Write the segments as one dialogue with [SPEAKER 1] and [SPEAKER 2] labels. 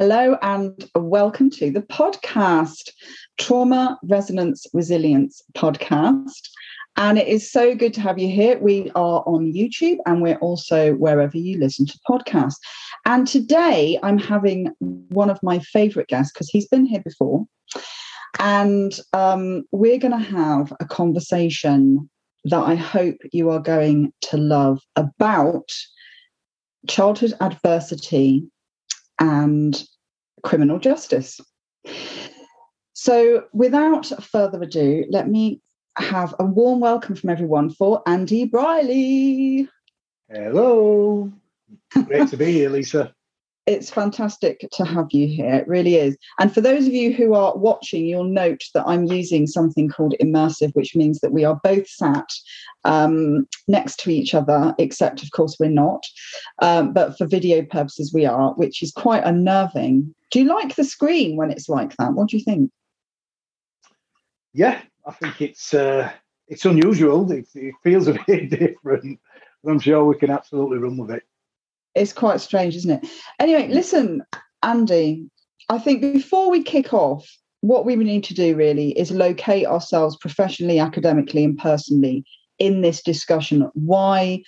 [SPEAKER 1] Hello and welcome to the podcast, Trauma Resonance Resilience Podcast. And it is so good to have you here. We are on YouTube and we're also wherever you listen to podcasts. And today I'm having one of my favorite guests because he's been here before. And um, we're going to have a conversation that I hope you are going to love about childhood adversity and criminal justice. So, without further ado, let me have a warm welcome from everyone for Andy Brierley.
[SPEAKER 2] Hello. Great to be here, Lisa.
[SPEAKER 1] It's fantastic to have you here. It really is. And for those of you who are watching, you'll note that I'm using something called immersive, which means that we are both sat um, next to each other, except, of course, we're not. Um, but for video purposes, we are, which is quite unnerving. Do you like the screen when it's like that? What do you think?
[SPEAKER 2] Yeah, I think it's uh, it's unusual. It, it feels a bit different, but I'm sure we can absolutely run with it
[SPEAKER 1] it's quite strange, isn't it? Anyway, mm. listen, Andy, I think before we kick off, what we need to do really is locate ourselves professionally, academically, and personally in this discussion. Why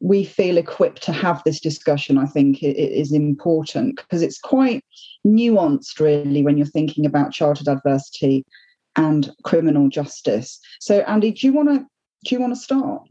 [SPEAKER 1] we feel equipped to have this discussion, I think, it is important because it's quite nuanced, really, when you're thinking about childhood adversity and criminal justice. So, Andy, do you want to do you want to start?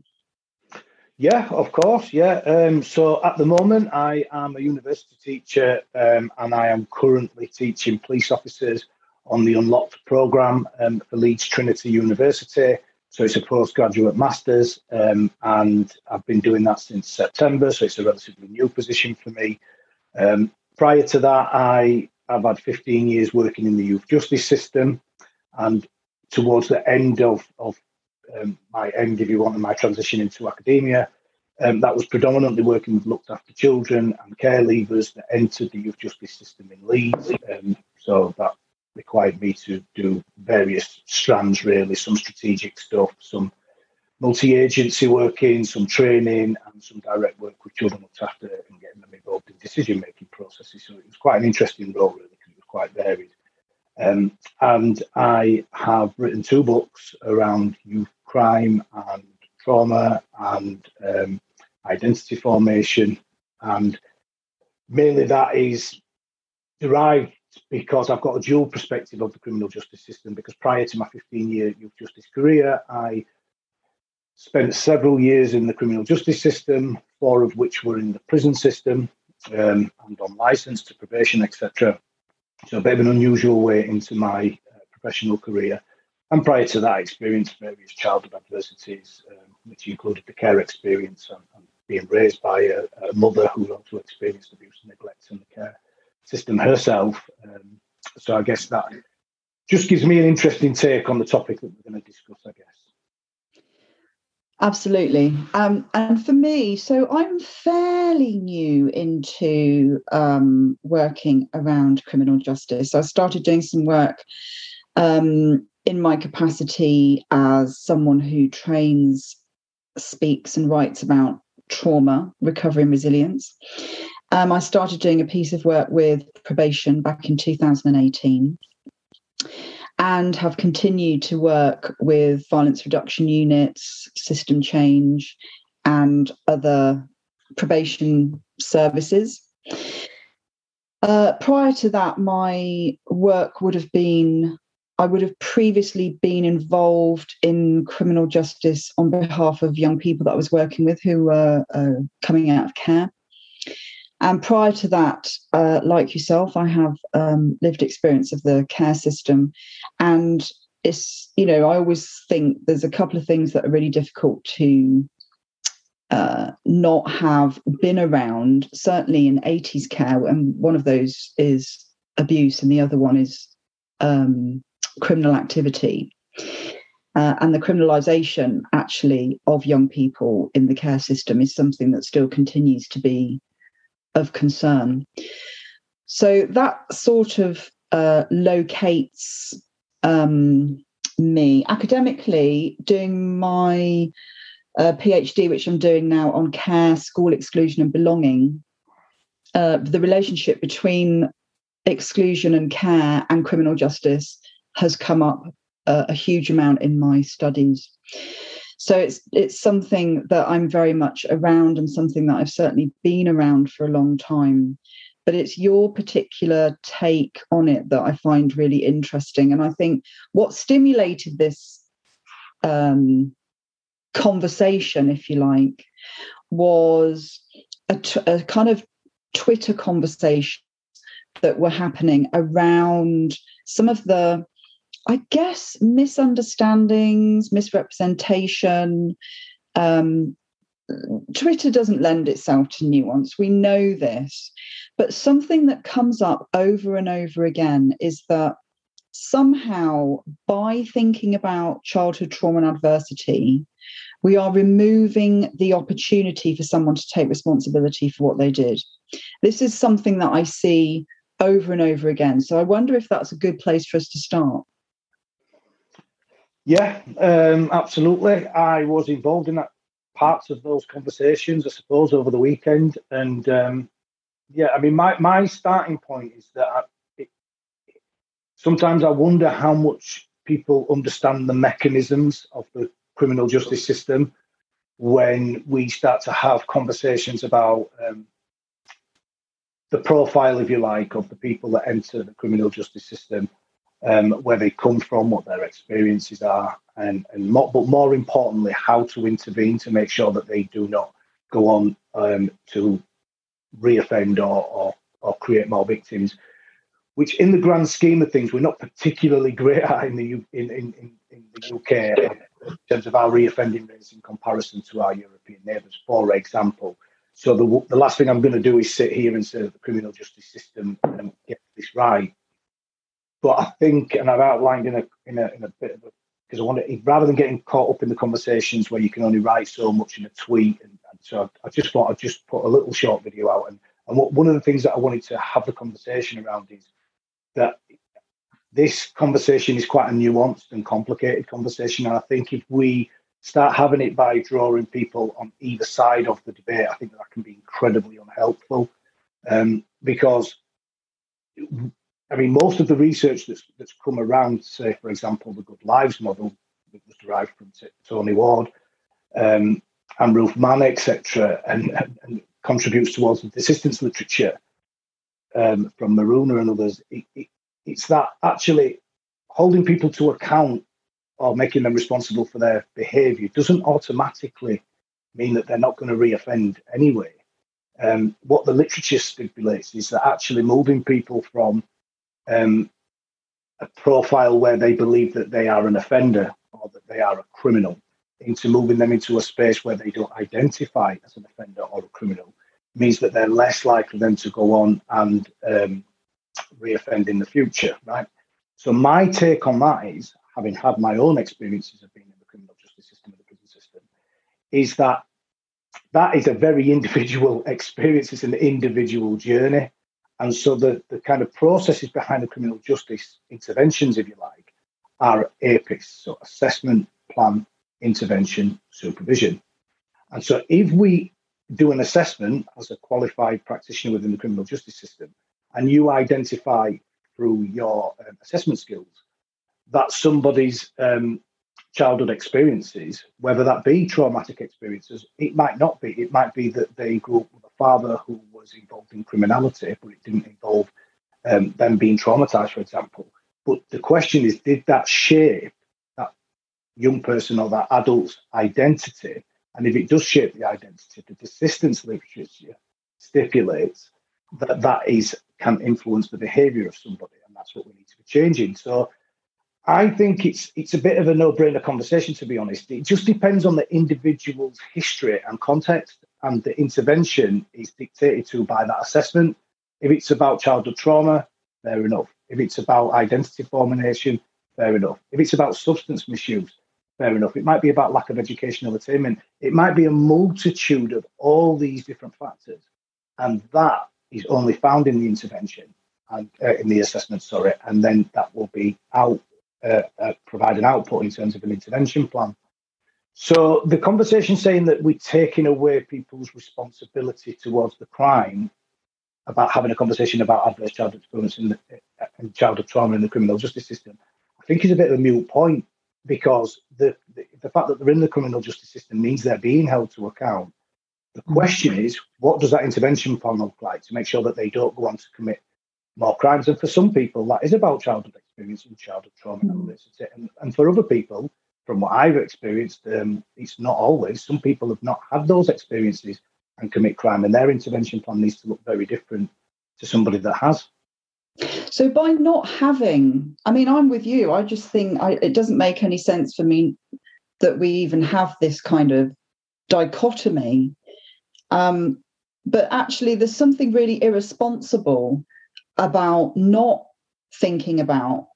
[SPEAKER 2] Yeah, of course. Yeah. Um, so at the moment, I am a university teacher um, and I am currently teaching police officers on the Unlocked programme um, for Leeds Trinity University. So it's a postgraduate master's um, and I've been doing that since September. So it's a relatively new position for me. Um, prior to that, I have had 15 years working in the youth justice system. And towards the end of, of um, my end, if you want, and my transition into academia. Um, that was predominantly working with looked after children and care leavers that entered the youth justice system in Leeds. Um, so that required me to do various strands, really, some strategic stuff, some multi-agency working, some training, and some direct work with children looked after and getting them involved in decision-making processes. So it was quite an interesting role, really, because it was quite varied. Um, and I have written two books around youth crime and trauma and um, identity formation. And mainly that is derived because I've got a dual perspective of the criminal justice system. Because prior to my 15 year youth justice career, I spent several years in the criminal justice system, four of which were in the prison system um, and on license to probation, etc. So a bit of an unusual way into my uh, professional career. And prior to that, I experienced various childhood adversities, um, which included the care experience and, and being raised by a, a, mother who also experienced abuse and neglect in the care system herself. Um, so I guess that just gives me an interesting take on the topic that we're going to discuss, I guess.
[SPEAKER 1] Absolutely. Um, and for me, so I'm fairly new into um, working around criminal justice. I started doing some work um, in my capacity as someone who trains, speaks, and writes about trauma, recovery, and resilience. Um, I started doing a piece of work with probation back in 2018 and have continued to work with violence reduction units, system change, and other probation services. Uh, prior to that, my work would have been, I would have previously been involved in criminal justice on behalf of young people that I was working with who were uh, coming out of care. And prior to that, uh, like yourself, I have um, lived experience of the care system. And it's, you know, I always think there's a couple of things that are really difficult to uh, not have been around, certainly in 80s care. And one of those is abuse, and the other one is um, criminal activity. Uh, and the criminalisation, actually, of young people in the care system is something that still continues to be of concern. So that sort of uh, locates um, me academically doing my uh, PhD, which I'm doing now on care, school exclusion, and belonging. Uh, the relationship between exclusion and care and criminal justice has come up a, a huge amount in my studies. So it's it's something that I'm very much around and something that I've certainly been around for a long time. But it's your particular take on it that I find really interesting. And I think what stimulated this um, conversation, if you like, was a, t- a kind of Twitter conversation that were happening around some of the I guess misunderstandings, misrepresentation. Um, Twitter doesn't lend itself to nuance. We know this. But something that comes up over and over again is that somehow by thinking about childhood trauma and adversity, we are removing the opportunity for someone to take responsibility for what they did. This is something that I see over and over again. So I wonder if that's a good place for us to start.
[SPEAKER 2] Yeah, um, absolutely. I was involved in that parts of those conversations, I suppose, over the weekend. And um, yeah, I mean, my, my starting point is that I, it, sometimes I wonder how much people understand the mechanisms of the criminal justice system when we start to have conversations about um, the profile, if you like, of the people that enter the criminal justice system um, where they come from, what their experiences are, and, and more, but more importantly, how to intervene to make sure that they do not go on um, to reoffend or, or, or create more victims, which in the grand scheme of things, we're not particularly great at in the, in, in, in the UK in terms of our reoffending rates in comparison to our European neighbours, for example. So the, the last thing I'm going to do is sit here and say that the criminal justice system um, gets this right. But I think, and I've outlined in a in a, in a bit of a because I want to rather than getting caught up in the conversations where you can only write so much in a tweet, and, and so I, I, just thought I'd just put a little short video out. And and what, one of the things that I wanted to have the conversation around is that this conversation is quite a nuanced and complicated conversation, and I think if we start having it by drawing people on either side of the debate, I think that, that can be incredibly unhelpful um, because I mean, most of the research that's, that's come around, say, for example, the Good Lives model that was derived from Tony Ward um, and Ruth Mann, etc., and, and, and, contributes towards the desistance literature um, from Maruna and others. It, it, it's that actually holding people to account or making them responsible for their behaviour doesn't automatically mean that they're not going to reoffend anyway. Um, what the literature stipulates is that actually moving people from um, a profile where they believe that they are an offender or that they are a criminal into moving them into a space where they don't identify as an offender or a criminal means that they're less likely then to go on and um, reoffend in the future, right? So my take on that is, having had my own experiences of being in the criminal justice system and the prison system, is that that is a very individual experience. It's an individual journey. And so the, the kind of processes behind the criminal justice interventions, if you like, are APIS, so assessment, plan, intervention, supervision. And so if we do an assessment as a qualified practitioner within the criminal justice system, and you identify through your um, assessment skills that somebody's um, childhood experiences, whether that be traumatic experiences, it might not be. It might be that they grew up with a father who was involved in criminality, but it didn't involve um, them being traumatized, for example. But the question is, did that shape that young person or that adult's identity? And if it does shape the identity, the desistance literature stipulates that that is can influence the behavior of somebody, and that's what we need to be changing. So I think it's it's a bit of a no-brainer conversation, to be honest. It just depends on the individual's history and context, and the intervention is dictated to by that assessment. If it's about childhood trauma, fair enough. If it's about identity formation, fair enough. If it's about substance misuse, fair enough. It might be about lack of educational attainment. It might be a multitude of all these different factors, and that is only found in the intervention and uh, in the assessment, sorry, and then that will be out uh, uh, provide an output in terms of an intervention plan. So the conversation saying that we're taking away people's responsibility towards the crime about having a conversation about adverse childhood experience in the, and childhood trauma in the criminal justice system, I think is a bit of a mute point because the, the, the fact that they're in the criminal justice system means they're being held to account. The mm. question is, what does that intervention plan look like to make sure that they don't go on to commit more crimes? And for some people, that is about childhood experience and childhood trauma mm. and, and for other people, from what I've experienced, um, it's not always. Some people have not had those experiences and commit crime, and their intervention plan needs to look very different to somebody that has.
[SPEAKER 1] So by not having, I mean, I'm with you. I just think I, it doesn't make any sense for me that we even have this kind of dichotomy. Um, but actually, there's something really irresponsible about not thinking about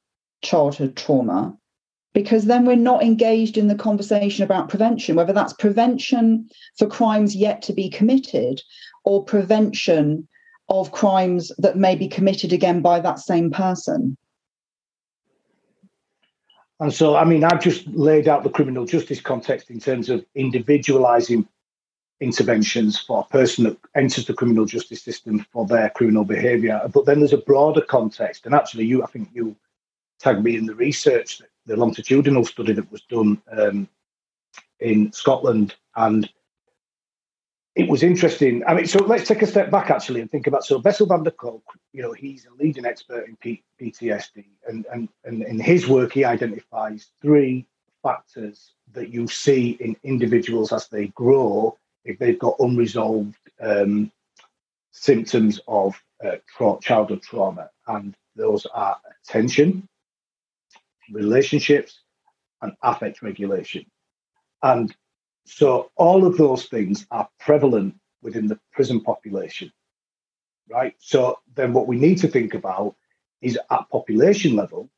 [SPEAKER 1] childhood trauma because then we're not engaged in the conversation about prevention, whether that's prevention for crimes yet to be committed or prevention of crimes that may be committed again by that same person.
[SPEAKER 2] And so, I mean, I've just laid out the criminal justice context in terms of individualizing interventions for a person that enters the criminal justice system for their criminal behavior. But then there's a broader context. And actually, you, I think you tagged me in the research, the longitudinal study that was done um, in Scotland. And it was interesting. I mean, so let's take a step back actually and think about so Bessel van der Kolk, you know, he's a leading expert in P- PTSD, and, and and in his work he identifies three factors that you see in individuals as they grow if they've got unresolved um, symptoms of uh, tra- childhood trauma, and those are attention, relationships, and affect regulation. And so all of those things are prevalent within the prison population, right? So then what we need to think about is at population level,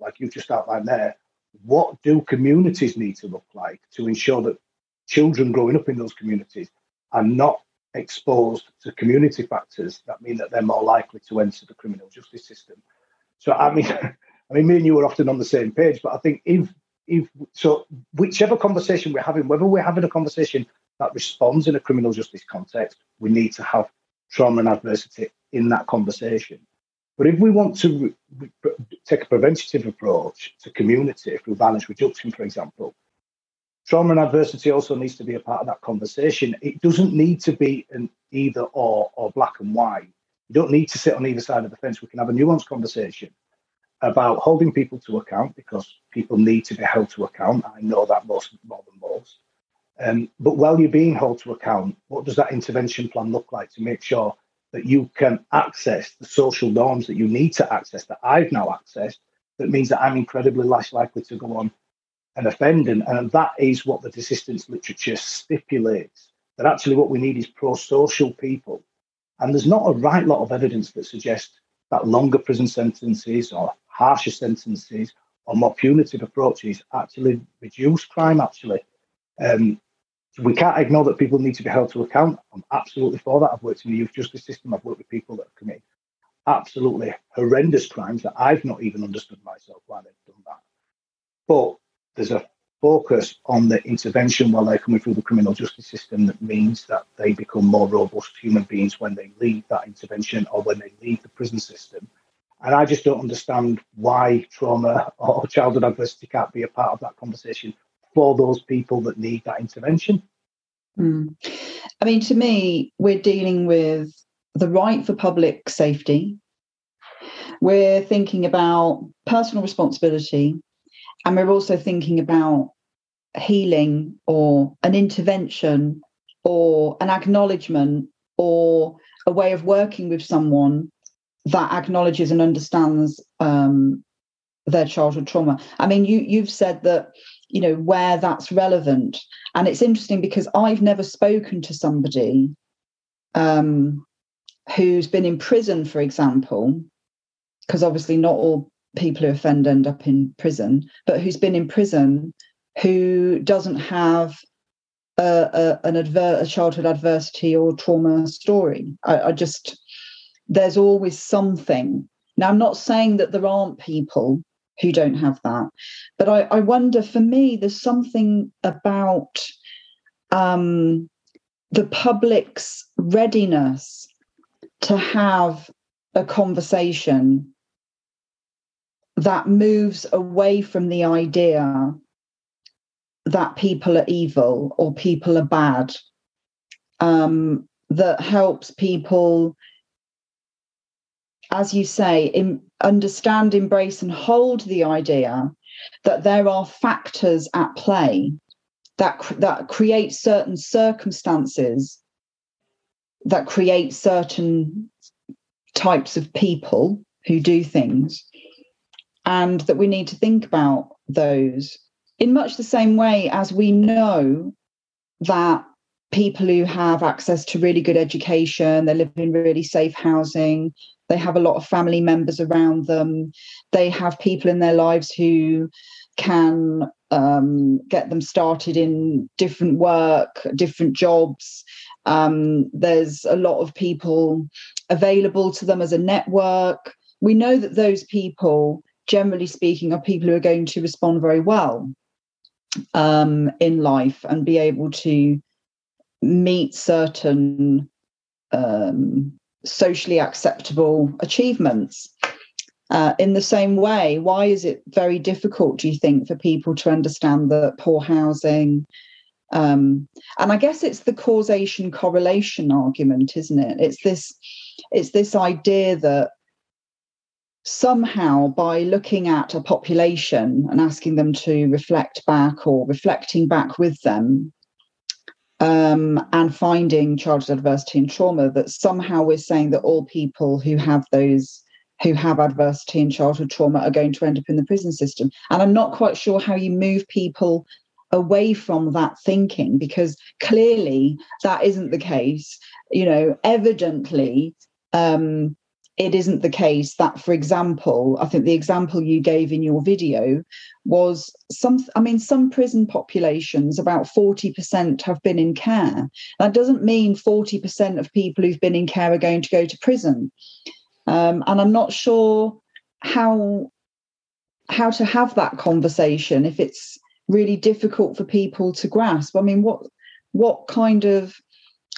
[SPEAKER 2] like you've just outlined there, what do communities need to look like to ensure that children growing up in those communities are not exposed to community factors that mean that they're more likely to enter the criminal justice system. So I mean, I mean, me and you are often on the same page, but I think if if so whichever conversation we're having, whether we're having a conversation that responds in a criminal justice context, we need to have trauma and adversity in that conversation. But if we want to re- take a preventative approach to community through violence reduction, for example, trauma and adversity also needs to be a part of that conversation. It doesn't need to be an either or or black and white. You don't need to sit on either side of the fence. We can have a nuanced conversation about holding people to account because people need to be held to account. I know that most more than most. Um, but while you're being held to account, what does that intervention plan look like to make sure that you can access the social norms that you need to access that I've now accessed? That means that I'm incredibly less likely to go on and offend. And, and that is what the desistance literature stipulates that actually what we need is pro social people. And there's not a right lot of evidence that suggests that longer prison sentences or harsher sentences or more punitive approaches actually reduce crime. Actually, um, we can't ignore that people need to be held to account. I'm absolutely for that. I've worked in the youth justice system. I've worked with people that have committed absolutely horrendous crimes that I've not even understood myself why they've done that. But there's a focus on the intervention while they're coming through the criminal justice system that means that they become more robust human beings when they leave that intervention or when they leave the prison system and I just don't understand why trauma or childhood adversity can't be a part of that conversation for those people that need that intervention.
[SPEAKER 1] Mm. I mean, to me, we're dealing with the right for public safety. We're thinking about personal responsibility, and we're also thinking about healing or an intervention or an acknowledgement or a way of working with someone that acknowledges and understands um, their childhood trauma. I mean, you you've said that you know where that's relevant, and it's interesting because I've never spoken to somebody um, who's been in prison, for example, because obviously not all people who offend end up in prison, but who's been in prison who doesn't have a, a, an adver- a childhood adversity or trauma story. I, I just there's always something. Now, I'm not saying that there aren't people who don't have that, but I, I wonder for me, there's something about um, the public's readiness to have a conversation that moves away from the idea that people are evil or people are bad, um, that helps people, as you say, in, understand, embrace, and hold the idea that there are factors at play that, that create certain circumstances that create certain types of people who do things and that we need to think about those in much the same way as we know that people who have access to really good education, they live in really safe housing, they have a lot of family members around them, they have people in their lives who can um, get them started in different work, different jobs. Um, there's a lot of people available to them as a network. We know that those people, generally speaking, are people who are going to respond very well um, in life and be able to meet certain um, socially acceptable achievements. Uh, in the same way, why is it very difficult, do you think, for people to understand that poor housing? Um, and I guess it's the causation correlation argument, isn't it? It's this, it's this idea that somehow by looking at a population and asking them to reflect back or reflecting back with them um, and finding childhood adversity and trauma that somehow we're saying that all people who have those who have adversity and childhood trauma are going to end up in the prison system. And i'm not quite sure how you move people away from that thinking because clearly that isn't the case. You know evidently um, it isn't the case that, for example, I think the example you gave in your video was some, I mean, some prison populations, about 40% have been in care. That doesn't mean 40% of people who've been in care are going to go to prison. Um, and I'm not sure how how to have that conversation if it's really difficult for people to grasp. I mean, what what kind of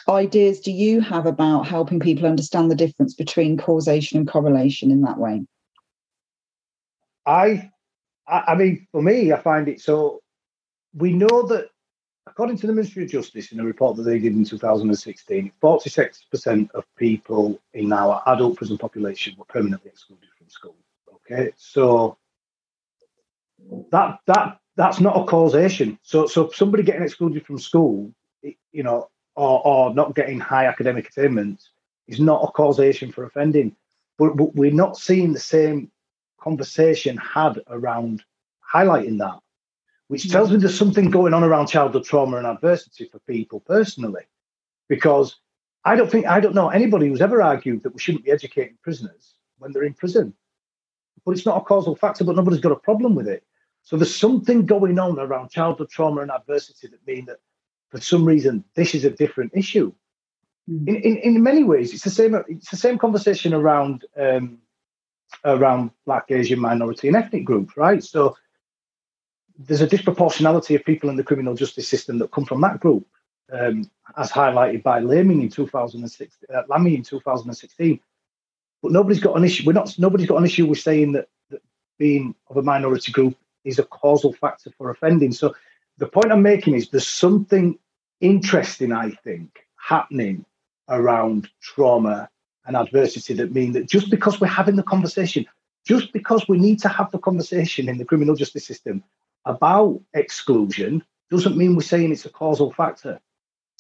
[SPEAKER 1] ideas do you have about helping people understand the difference between causation and correlation in that way?
[SPEAKER 2] I, I mean, for me, I find it so. We know that, according to the Ministry of Justice, in a report that they did in 2016, 46% of people in our adult prison population were permanently excluded from school. Okay, so that that that's not a causation. So so somebody getting excluded from school, you know, or, or not getting high academic attainment is not a causation for offending. But, but we're not seeing the same conversation had around highlighting that, which tells me there's something going on around childhood trauma and adversity for people personally. Because I don't think I don't know anybody who's ever argued that we shouldn't be educating prisoners when they're in prison. But it's not a causal factor, but nobody's got a problem with it. So there's something going on around childhood trauma and adversity that mean that for some reason this is a different issue. Mm. In, in in many ways, it's the same. It's the same conversation around um, around Black, Asian, minority, and ethnic groups, right? So there's a disproportionality of people in the criminal justice system that come from that group, um, as highlighted by Laming in 2006, uh, Lammy in 2016. But nobody's got an issue. We're not. Nobody's got an issue with saying that, that being of a minority group is a causal factor for offending. So the point I'm making is there's something interesting, I think, happening around trauma and adversity that mean that just because we're having the conversation, just because we need to have the conversation in the criminal justice system about exclusion, doesn't mean we're saying it's a causal factor.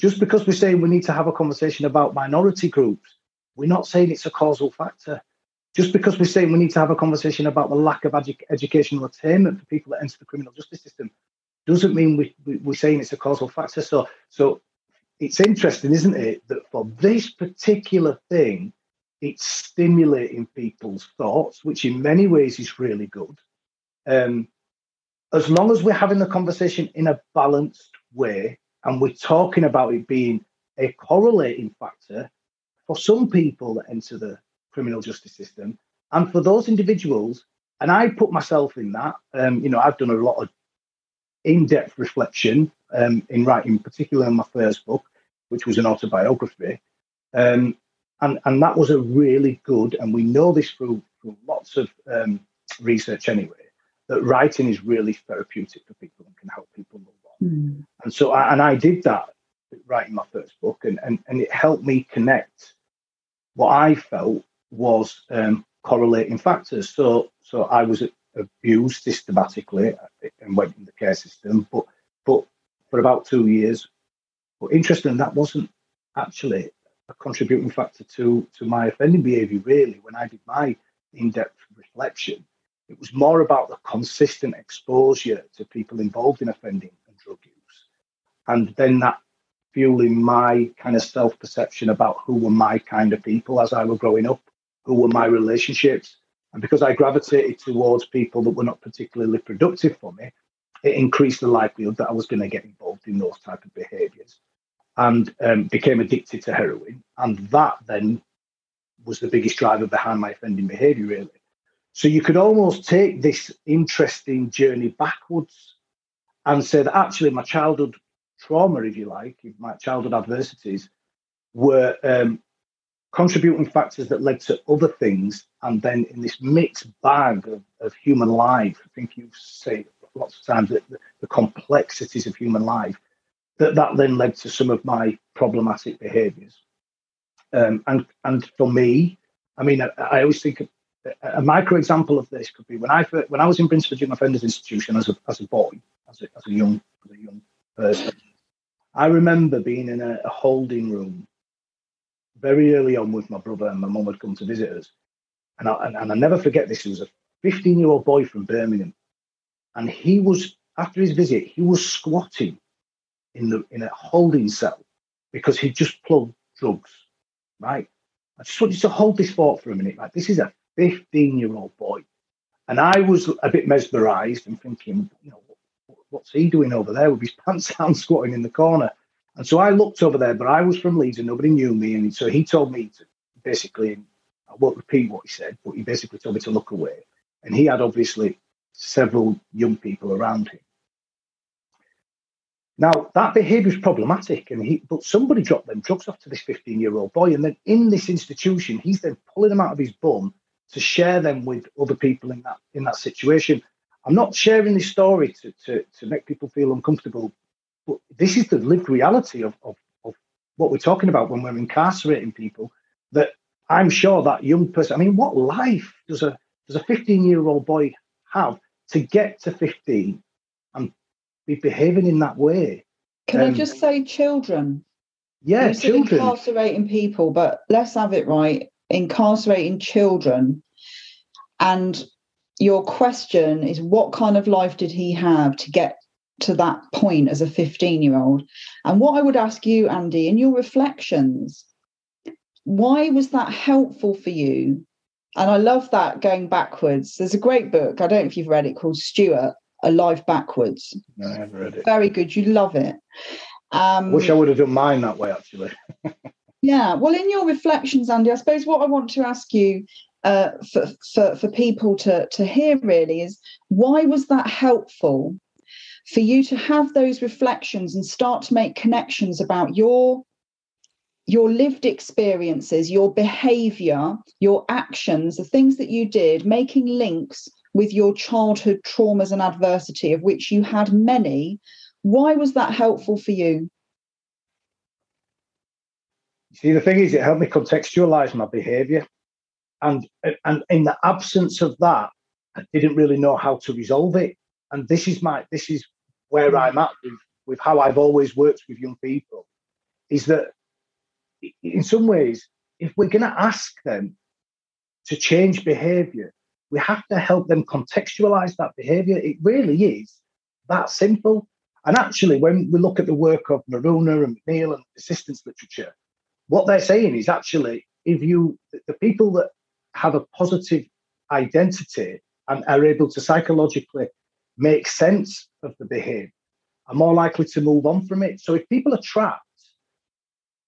[SPEAKER 2] Just because we're saying we need to have a conversation about minority groups, we're not saying it's a causal factor. Just because we're saying we need to have a conversation about the lack of edu- educational attainment for people that enter the criminal justice system, doesn't mean we, we, we're saying it's a causal factor. So, so it's interesting, isn't it, that for this particular thing, it's stimulating people's thoughts, which in many ways is really good. Um, as long as we're having the conversation in a balanced way and we're talking about it being a correlating factor for some people that enter the criminal justice system and for those individuals, and I put myself in that, um, you know, I've done a lot of in-depth reflection um, in writing, particularly on my first book, which was an autobiography. Um, and and that was a really good, and we know this through through lots of um, research anyway, that writing is really therapeutic for people and can help people move on. Mm. And so, I, and I did that writing my first book, and and and it helped me connect what I felt was um, correlating factors. So so I was abused systematically and went in the care system, but but for about two years. But interesting, that wasn't actually a contributing factor to to my offending behaviour. Really, when I did my in-depth reflection, it was more about the consistent exposure to people involved in offending and drug use, and then that fueling my kind of self-perception about who were my kind of people as I were growing up, who were my relationships, and because I gravitated towards people that were not particularly productive for me, it increased the likelihood that I was going to get involved in those type of behaviours and um, became addicted to heroin. And that then was the biggest driver behind my offending behaviour, really. So you could almost take this interesting journey backwards and say that actually my childhood trauma, if you like, my childhood adversities were um, contributing factors that led to other things. And then in this mixed bag of, of human life, I think you say lots of times that the, the complexities of human life that that then led to some of my problematic behaviours. Um, and and for me, I mean, I, I always think a, a, micro example of this could be when I when I was in Brinsford Young Offenders Institution as a as a boy, as a, as a young as a young person. I remember being in a, a holding room very early on with my brother, and my mum had come to visit us. And I, and, and I never forget this. He was a 15 year old boy from Birmingham, and he was after his visit, he was squatting in the in a holding cell because he just plugged drugs, right? I just want you to hold this thought for a minute. Like this is a 15 year old boy, and I was a bit mesmerised and thinking, you know, what's he doing over there with his pants down, squatting in the corner? And so I looked over there, but I was from Leeds and nobody knew me, and so he told me to basically, I won't repeat what he said, but he basically told me to look away, and he had obviously several young people around him. Now that behaviour is problematic, and he but somebody dropped them drugs off to this 15 year old boy, and then in this institution, he's then pulling them out of his bum to share them with other people in that in that situation. I'm not sharing this story to to, to make people feel uncomfortable, but this is the lived reality of, of, of what we're talking about when we're incarcerating people. That I'm sure that young person. I mean, what life does a does a 15 year old boy have to get to 15 and be behaving in that way.
[SPEAKER 1] Can um, I just say children?
[SPEAKER 2] Yeah, you children.
[SPEAKER 1] Incarcerating people, but let's have it right. Incarcerating children. And your question is what kind of life did he have to get to that point as a 15 year old? And what I would ask you, Andy, in your reflections, why was that helpful for you? And I love that going backwards. There's a great book, I don't know if you've read it, called Stuart a life backwards.
[SPEAKER 2] No, I haven't read it.
[SPEAKER 1] Very good. You love it.
[SPEAKER 2] Um, Wish I would have done mine that way, actually.
[SPEAKER 1] yeah. Well, in your reflections, Andy, I suppose what I want to ask you uh, for, for, for people to, to hear really is why was that helpful for you to have those reflections and start to make connections about your your lived experiences, your behavior, your actions, the things that you did, making links with your childhood traumas and adversity, of which you had many. Why was that helpful for you?
[SPEAKER 2] See, the thing is, it helped me contextualize my behavior. And, and in the absence of that, I didn't really know how to resolve it. And this is my this is where I'm at with, with how I've always worked with young people, is that in some ways, if we're going to ask them to change behavior, we have to help them contextualize that behavior. It really is that simple. And actually, when we look at the work of Maruna and McNeill and desistance literature, what they're saying is actually, if you, the people that have a positive identity and are able to psychologically make sense of the behavior are more likely to move on from it. So if people are trapped,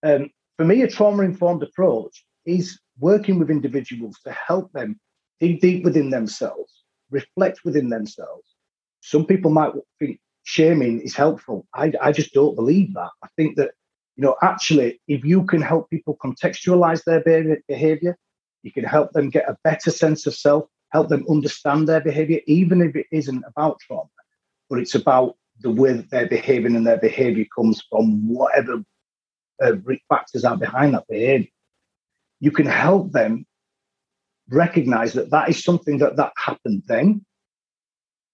[SPEAKER 2] um, for me, a trauma informed approach is working with individuals to help them dig deep within themselves, reflect within themselves. Some people might think shaming is helpful. I, I just don't believe that. I think that You know, actually, if you can help people contextualize their behavior, you can help them get a better sense of self, help them understand their behavior, even if it isn't about trauma, but it's about the way that they're behaving and their behavior comes from whatever uh, factors are behind that behavior. You can help them recognize that that is something that that happened then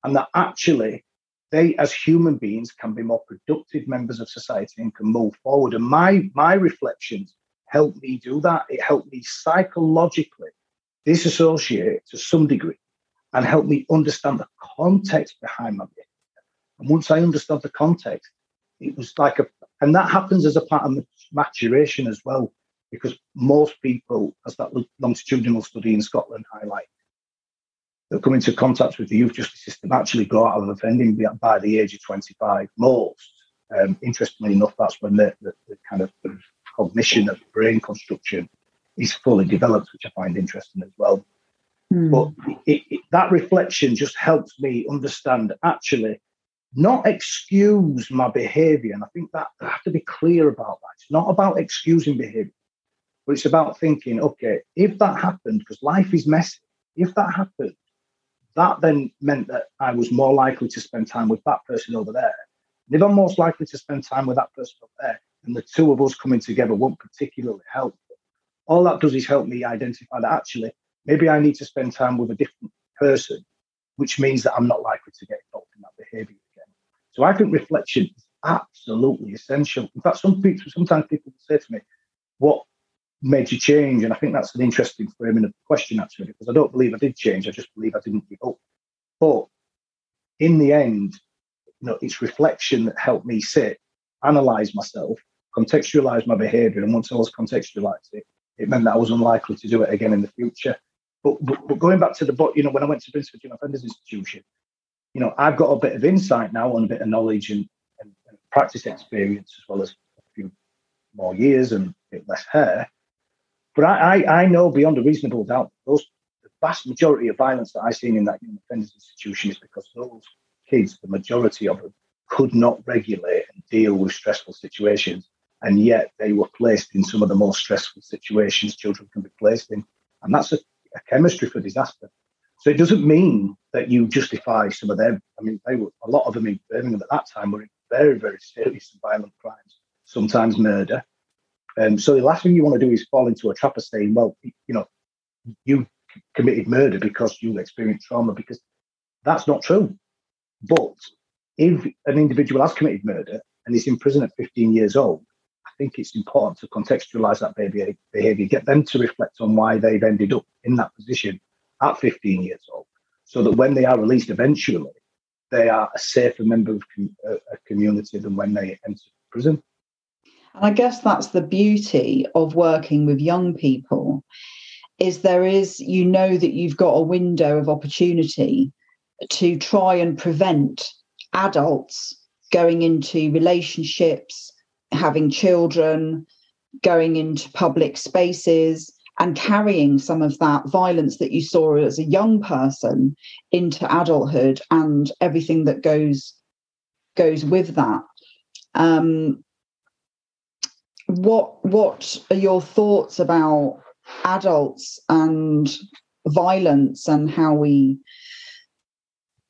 [SPEAKER 2] and that actually they as human beings can be more productive members of society and can move forward and my my reflections helped me do that it helped me psychologically disassociate to some degree and help me understand the context behind my behavior and once i understood the context it was like a and that happens as a part of maturation as well because most people as that longitudinal study in scotland highlight that come into contact with the youth justice system actually go out of offending by the age of 25. Most, um, interestingly enough, that's when the, the, the kind of cognition of brain construction is fully developed, which I find interesting as well. Mm. But it, it, that reflection just helps me understand actually not excuse my behavior. And I think that I have to be clear about that. It's not about excusing behavior, but it's about thinking, okay, if that happened, because life is messy, if that happened, that then meant that I was more likely to spend time with that person over there. And if I'm most likely to spend time with that person over there, and the two of us coming together won't particularly help. All that does is help me identify that actually maybe I need to spend time with a different person, which means that I'm not likely to get involved in that behavior again. So I think reflection is absolutely essential. In fact, some people sometimes people say to me, What made you change? And I think that's an interesting framing of the question, actually, because I don't believe I did change. I just believe I didn't give up. But in the end, you know, it's reflection that helped me sit, analyze myself, contextualize my behavior. And once I was contextualized it, it meant that I was unlikely to do it again in the future. But, but, but going back to the book, you know, when I went to Brinsford Young Offenders Institution, you know, I've got a bit of insight now and a bit of knowledge and, and, and practice experience as well as a few more years and a bit less hair. But I, I, I know beyond a reasonable doubt those the vast majority of violence that I've seen in that young offenders institution is because those kids, the majority of them, could not regulate and deal with stressful situations. And yet they were placed in some of the most stressful situations children can be placed in. And that's a, a chemistry for disaster. So it doesn't mean that you justify some of them. I mean, they were a lot of them in Birmingham at that time were in very, very serious and violent crimes, sometimes murder, um, so the last thing you want to do is fall into a trap of saying, well, you know, you committed murder because you experienced trauma, because that's not true. But if an individual has committed murder and is in prison at 15 years old, think it's important to contextualize that baby behavior, get them to reflect on why they've ended up in that position at 15 years old, so that when they are released eventually, they are a safer member of uh, a community than when they enter prison.
[SPEAKER 1] And I guess that's the beauty of working with young people is there is you know that you've got a window of opportunity to try and prevent adults going into relationships, having children, going into public spaces and carrying some of that violence that you saw as a young person into adulthood and everything that goes goes with that. Um, what what are your thoughts about adults and violence and how we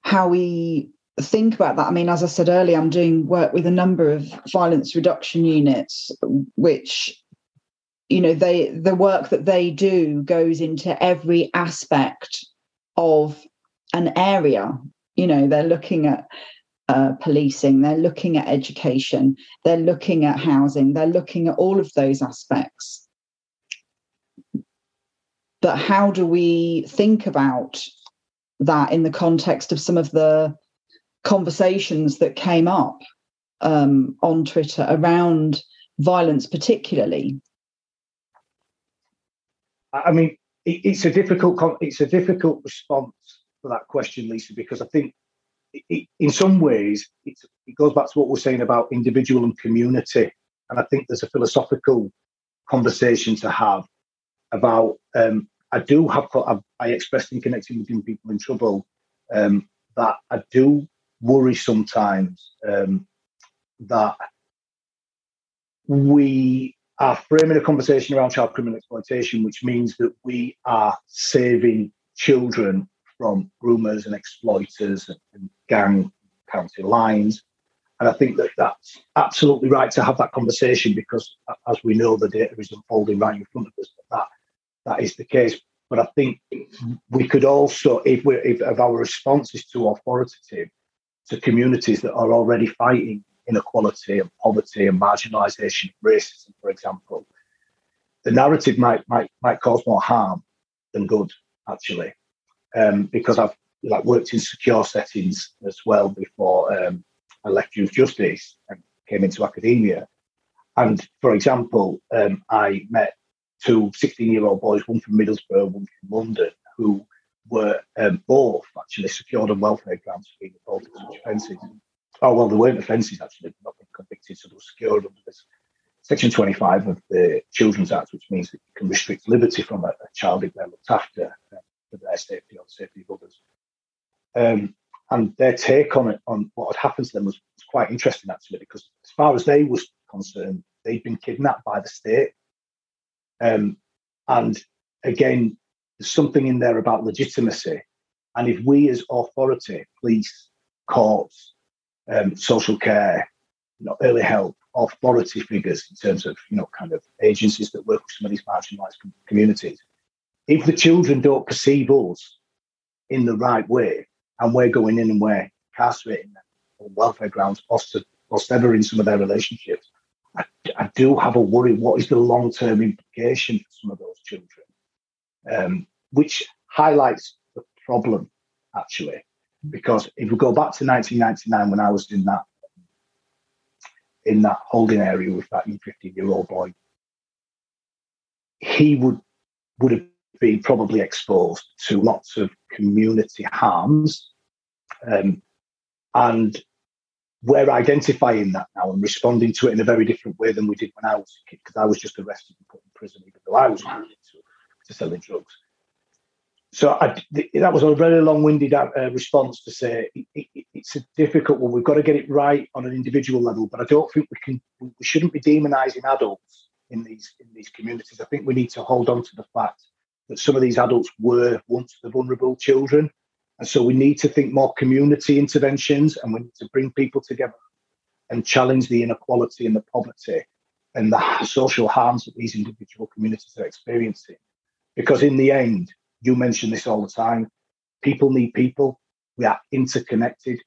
[SPEAKER 1] how we think about that i mean as i said earlier i'm doing work with a number of violence reduction units which you know they the work that they do goes into every aspect of an area you know they're looking at uh, policing, they're looking at education, they're looking at housing, they're looking at all of those aspects. But how do we think about that in the context of some of the conversations that came up um, on Twitter around violence, particularly?
[SPEAKER 2] I mean, it's a difficult it's a difficult response for that question, Lisa, because I think it, in some ways, it goes back to what we're saying about individual and community. And I think there's a philosophical conversation to have about. Um, I do have. I expressed in connecting with young people in trouble um, that I do worry sometimes um, that we are framing a conversation around child criminal exploitation, which means that we are saving children from groomers and exploiters and, and gang county lines. And I think that that's absolutely right to have that conversation because, as we know, the data is unfolding right in front of us. That that is the case. But I think we could also, if we if, if our response is too authoritative to communities that are already fighting inequality and poverty and marginalisation, racism, for example, the narrative might might might cause more harm than good, actually. Um, because I've like worked in secure settings as well before um, I left youth justice and came into academia. And for example, um, I met two 16 year old boys, one from Middlesbrough, one from London, who were um, both actually secured on welfare grounds for being involved in such offences. Oh, well, they weren't offences actually, not been convicted, so they were secured under this Section 25 of the Children's Act, which means that you can restrict liberty from a, a child if they're looked after uh, for their safety or the safety of others. Um, and their take on it, on what had happened to them, was, was quite interesting actually, because as far as they was concerned, they'd been kidnapped by the state. Um, and again, there's something in there about legitimacy. And if we as authority, police, courts, um, social care, you know, early help, authority figures in terms of, you know, kind of agencies that work with some of these marginalised communities, if the children don't perceive us in the right way, and we're going in and we're incarcerating them on welfare grounds, or, or severing some of their relationships, I, I, do have a worry. What is the long term implication for some of those children? Um, which highlights the problem, actually. Because if we go back to 1999, when I was in that in that holding area with that 15 year old boy, he would would have been probably exposed to lots of community harms, um, and we're identifying that now and responding to it in a very different way than we did when I was a kid, because I was just arrested and put in prison, even though I was to, to selling drugs. So I, that was a very long-winded uh, response to say it, it, it's a difficult one. We've got to get it right on an individual level, but I don't think we can. We shouldn't be demonising adults in these in these communities. I think we need to hold on to the fact that some of these adults were once the vulnerable children, and so we need to think more community interventions, and we need to bring people together and challenge the inequality and the poverty and the social harms that these individual communities are experiencing. Because in the end, you mention this all the time, people need people. We are interconnected.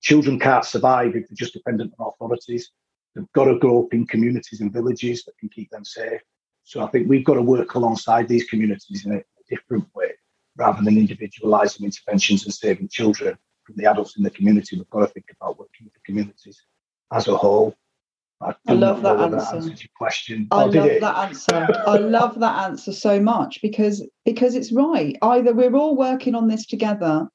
[SPEAKER 2] Children can't survive if they're just dependent on authorities. They've got to grow up in communities and villages that can keep them safe. So I think we've got to work alongside these communities in a different way rather than individualising interventions and saving children from the adults in the community. We've got to think about working with the communities as a whole.
[SPEAKER 1] I, I love that answer.
[SPEAKER 2] That question.
[SPEAKER 1] I love that answer. I love that answer so much because because it's right. Either we're all working on this together.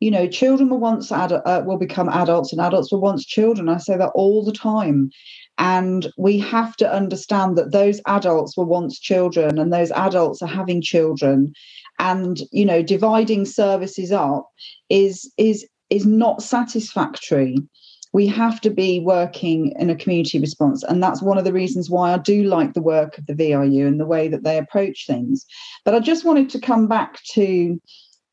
[SPEAKER 1] You know, children will once uh, will become adults, and adults will once children. I say that all the time, and we have to understand that those adults were once children, and those adults are having children, and you know dividing services up is is is not satisfactory we have to be working in a community response. And that's one of the reasons why i do like the work of the VRU and the way that they approach things. But i just wanted to come back to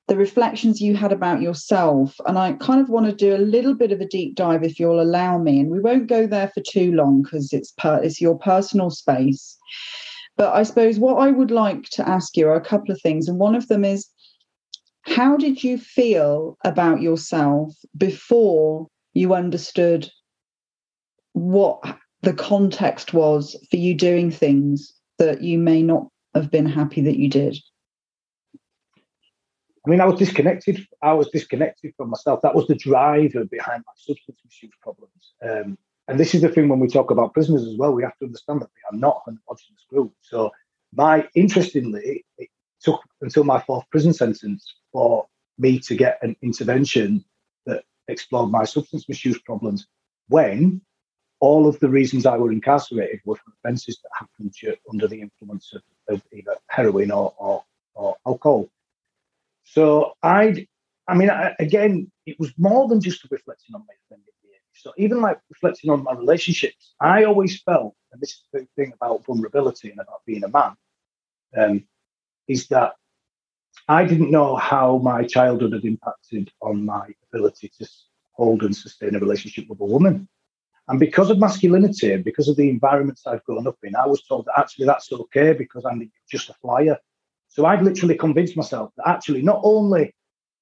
[SPEAKER 1] the reflections you had about yourself. And i kind of want to do a little bit of a deep dive if you'll allow me. And we won't go there for too long because it's per, it's your personal space. But I suppose what I would like to ask you are a couple of things. And one of them is how did you feel about yourself before you understood what the context was for you doing things that you may not have been happy that you did?
[SPEAKER 2] I mean, I was disconnected. I was disconnected from myself. That was the driver behind my substance misuse problems. Um, and this is the thing when we talk about prisoners as well, we have to understand that they are not an homogenous group. So, my interestingly, it took until my fourth prison sentence for me to get an intervention that explored my substance misuse problems when all of the reasons I were incarcerated were for offences that happened under the influence of, of either heroin or, or, or, alcohol. So I, I mean, I, again, it was more than just reflecting on my offending so even like reflecting on my relationships, I always felt and this is the thing about vulnerability and about being a man, um, is that I didn't know how my childhood had impacted on my ability to hold and sustain a relationship with a woman. And because of masculinity, because of the environments I've grown up in, I was told that actually that's okay because I'm just a flyer. So I'd literally convinced myself that actually not only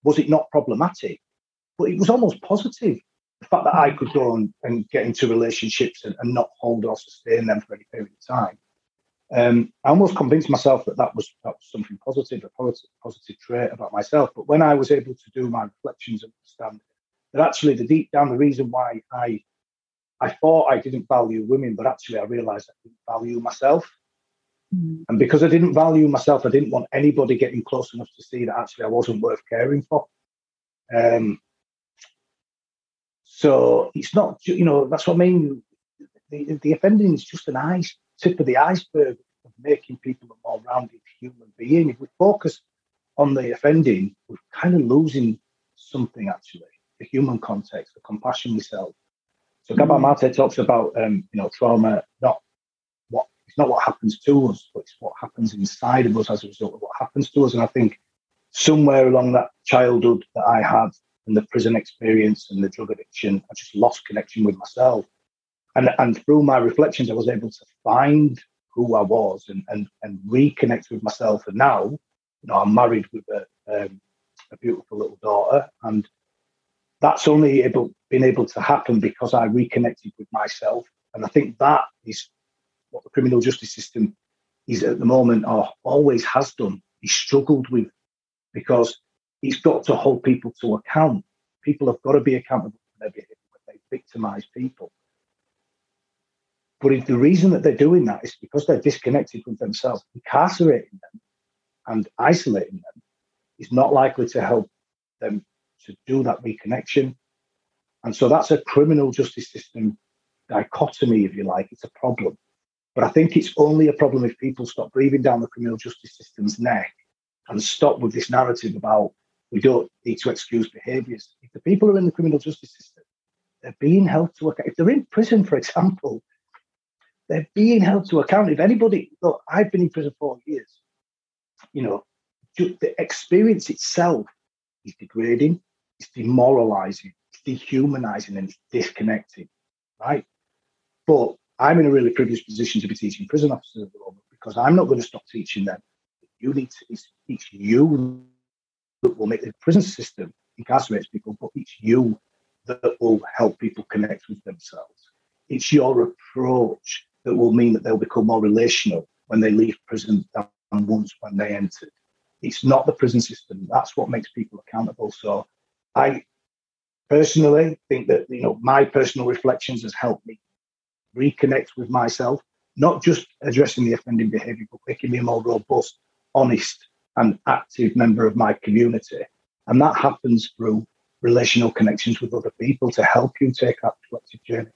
[SPEAKER 2] was it not problematic, but it was almost positive. The fact that I could go and, and get into relationships and, and, not hold or sustain them for any period of time. Um, I almost convinced myself that that was, that was something positive, a positive, positive trait about myself. But when I was able to do my reflections and understand that actually the deep down the reason why I I thought I didn't value women, but actually I realized I didn't value myself. Mm. And because I didn't value myself, I didn't want anybody getting close enough to see that actually I wasn't worth caring for. Um, so it's not, you know, that's what I mean. The, the offending is just an ice tip of the iceberg of making people a more rounded human being. If we focus on the offending, we're kind of losing something actually the human context, the compassion we felt, so Gabor mm. Maté talks about um, you know trauma not what it's not what happens to us, but it's what happens inside of us as a result of what happens to us. And I think somewhere along that childhood that I had and the prison experience and the drug addiction, I just lost connection with myself. And and through my reflections, I was able to find who I was and and and reconnect with myself. And now, you know, I'm married with a um, a beautiful little daughter, and that's only able been able to happen because I reconnected with myself. And I think that is what the criminal justice system is at the moment or always has done. He's struggled with because he's got to hold people to account. People have got to be accountable for their behavior when they victimize people. But if the reason that they're doing that is because they're disconnected with themselves, incarcerating them and isolating them is not likely to help them to do that reconnection. And so that's a criminal justice system dichotomy, if you like. It's a problem. But I think it's only a problem if people stop breathing down the criminal justice system's neck and stop with this narrative about we don't need to excuse behaviours. If the people are in the criminal justice system, they're being held to account. If they're in prison, for example, they're being held to account. If anybody, look, I've been in prison for years, you know, the experience itself is degrading it's demoralizing, it's dehumanizing, and it's disconnecting, right? But I'm in a really privileged position to be teaching prison officers at the moment because I'm not going to stop teaching them. You need to teach you that will make the prison system incarcerates people, but it's you that will help people connect with themselves. It's your approach that will mean that they'll become more relational when they leave prison than once when they entered. It's not the prison system. That's what makes people accountable. So I personally think that you know my personal reflections has helped me reconnect with myself, not just addressing the offending behaviour, but making me a more robust, honest, and active member of my community. And that happens through relational connections with other people to help you take that collective journey.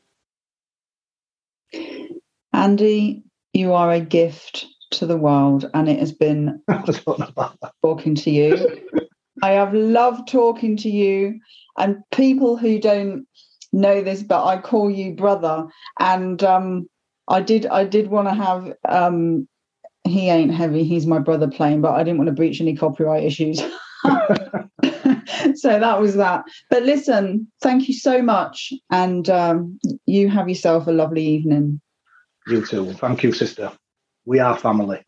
[SPEAKER 1] Andy, you are a gift to the world, and it has been talking to you. I have loved talking to you and people who don't know this, but I call you brother. And um, I did I did want to have um, he ain't heavy, he's my brother playing, but I didn't want to breach any copyright issues. so that was that. But listen, thank you so much. And um, you have yourself a lovely evening.
[SPEAKER 2] You too. Thank you, sister. We are family.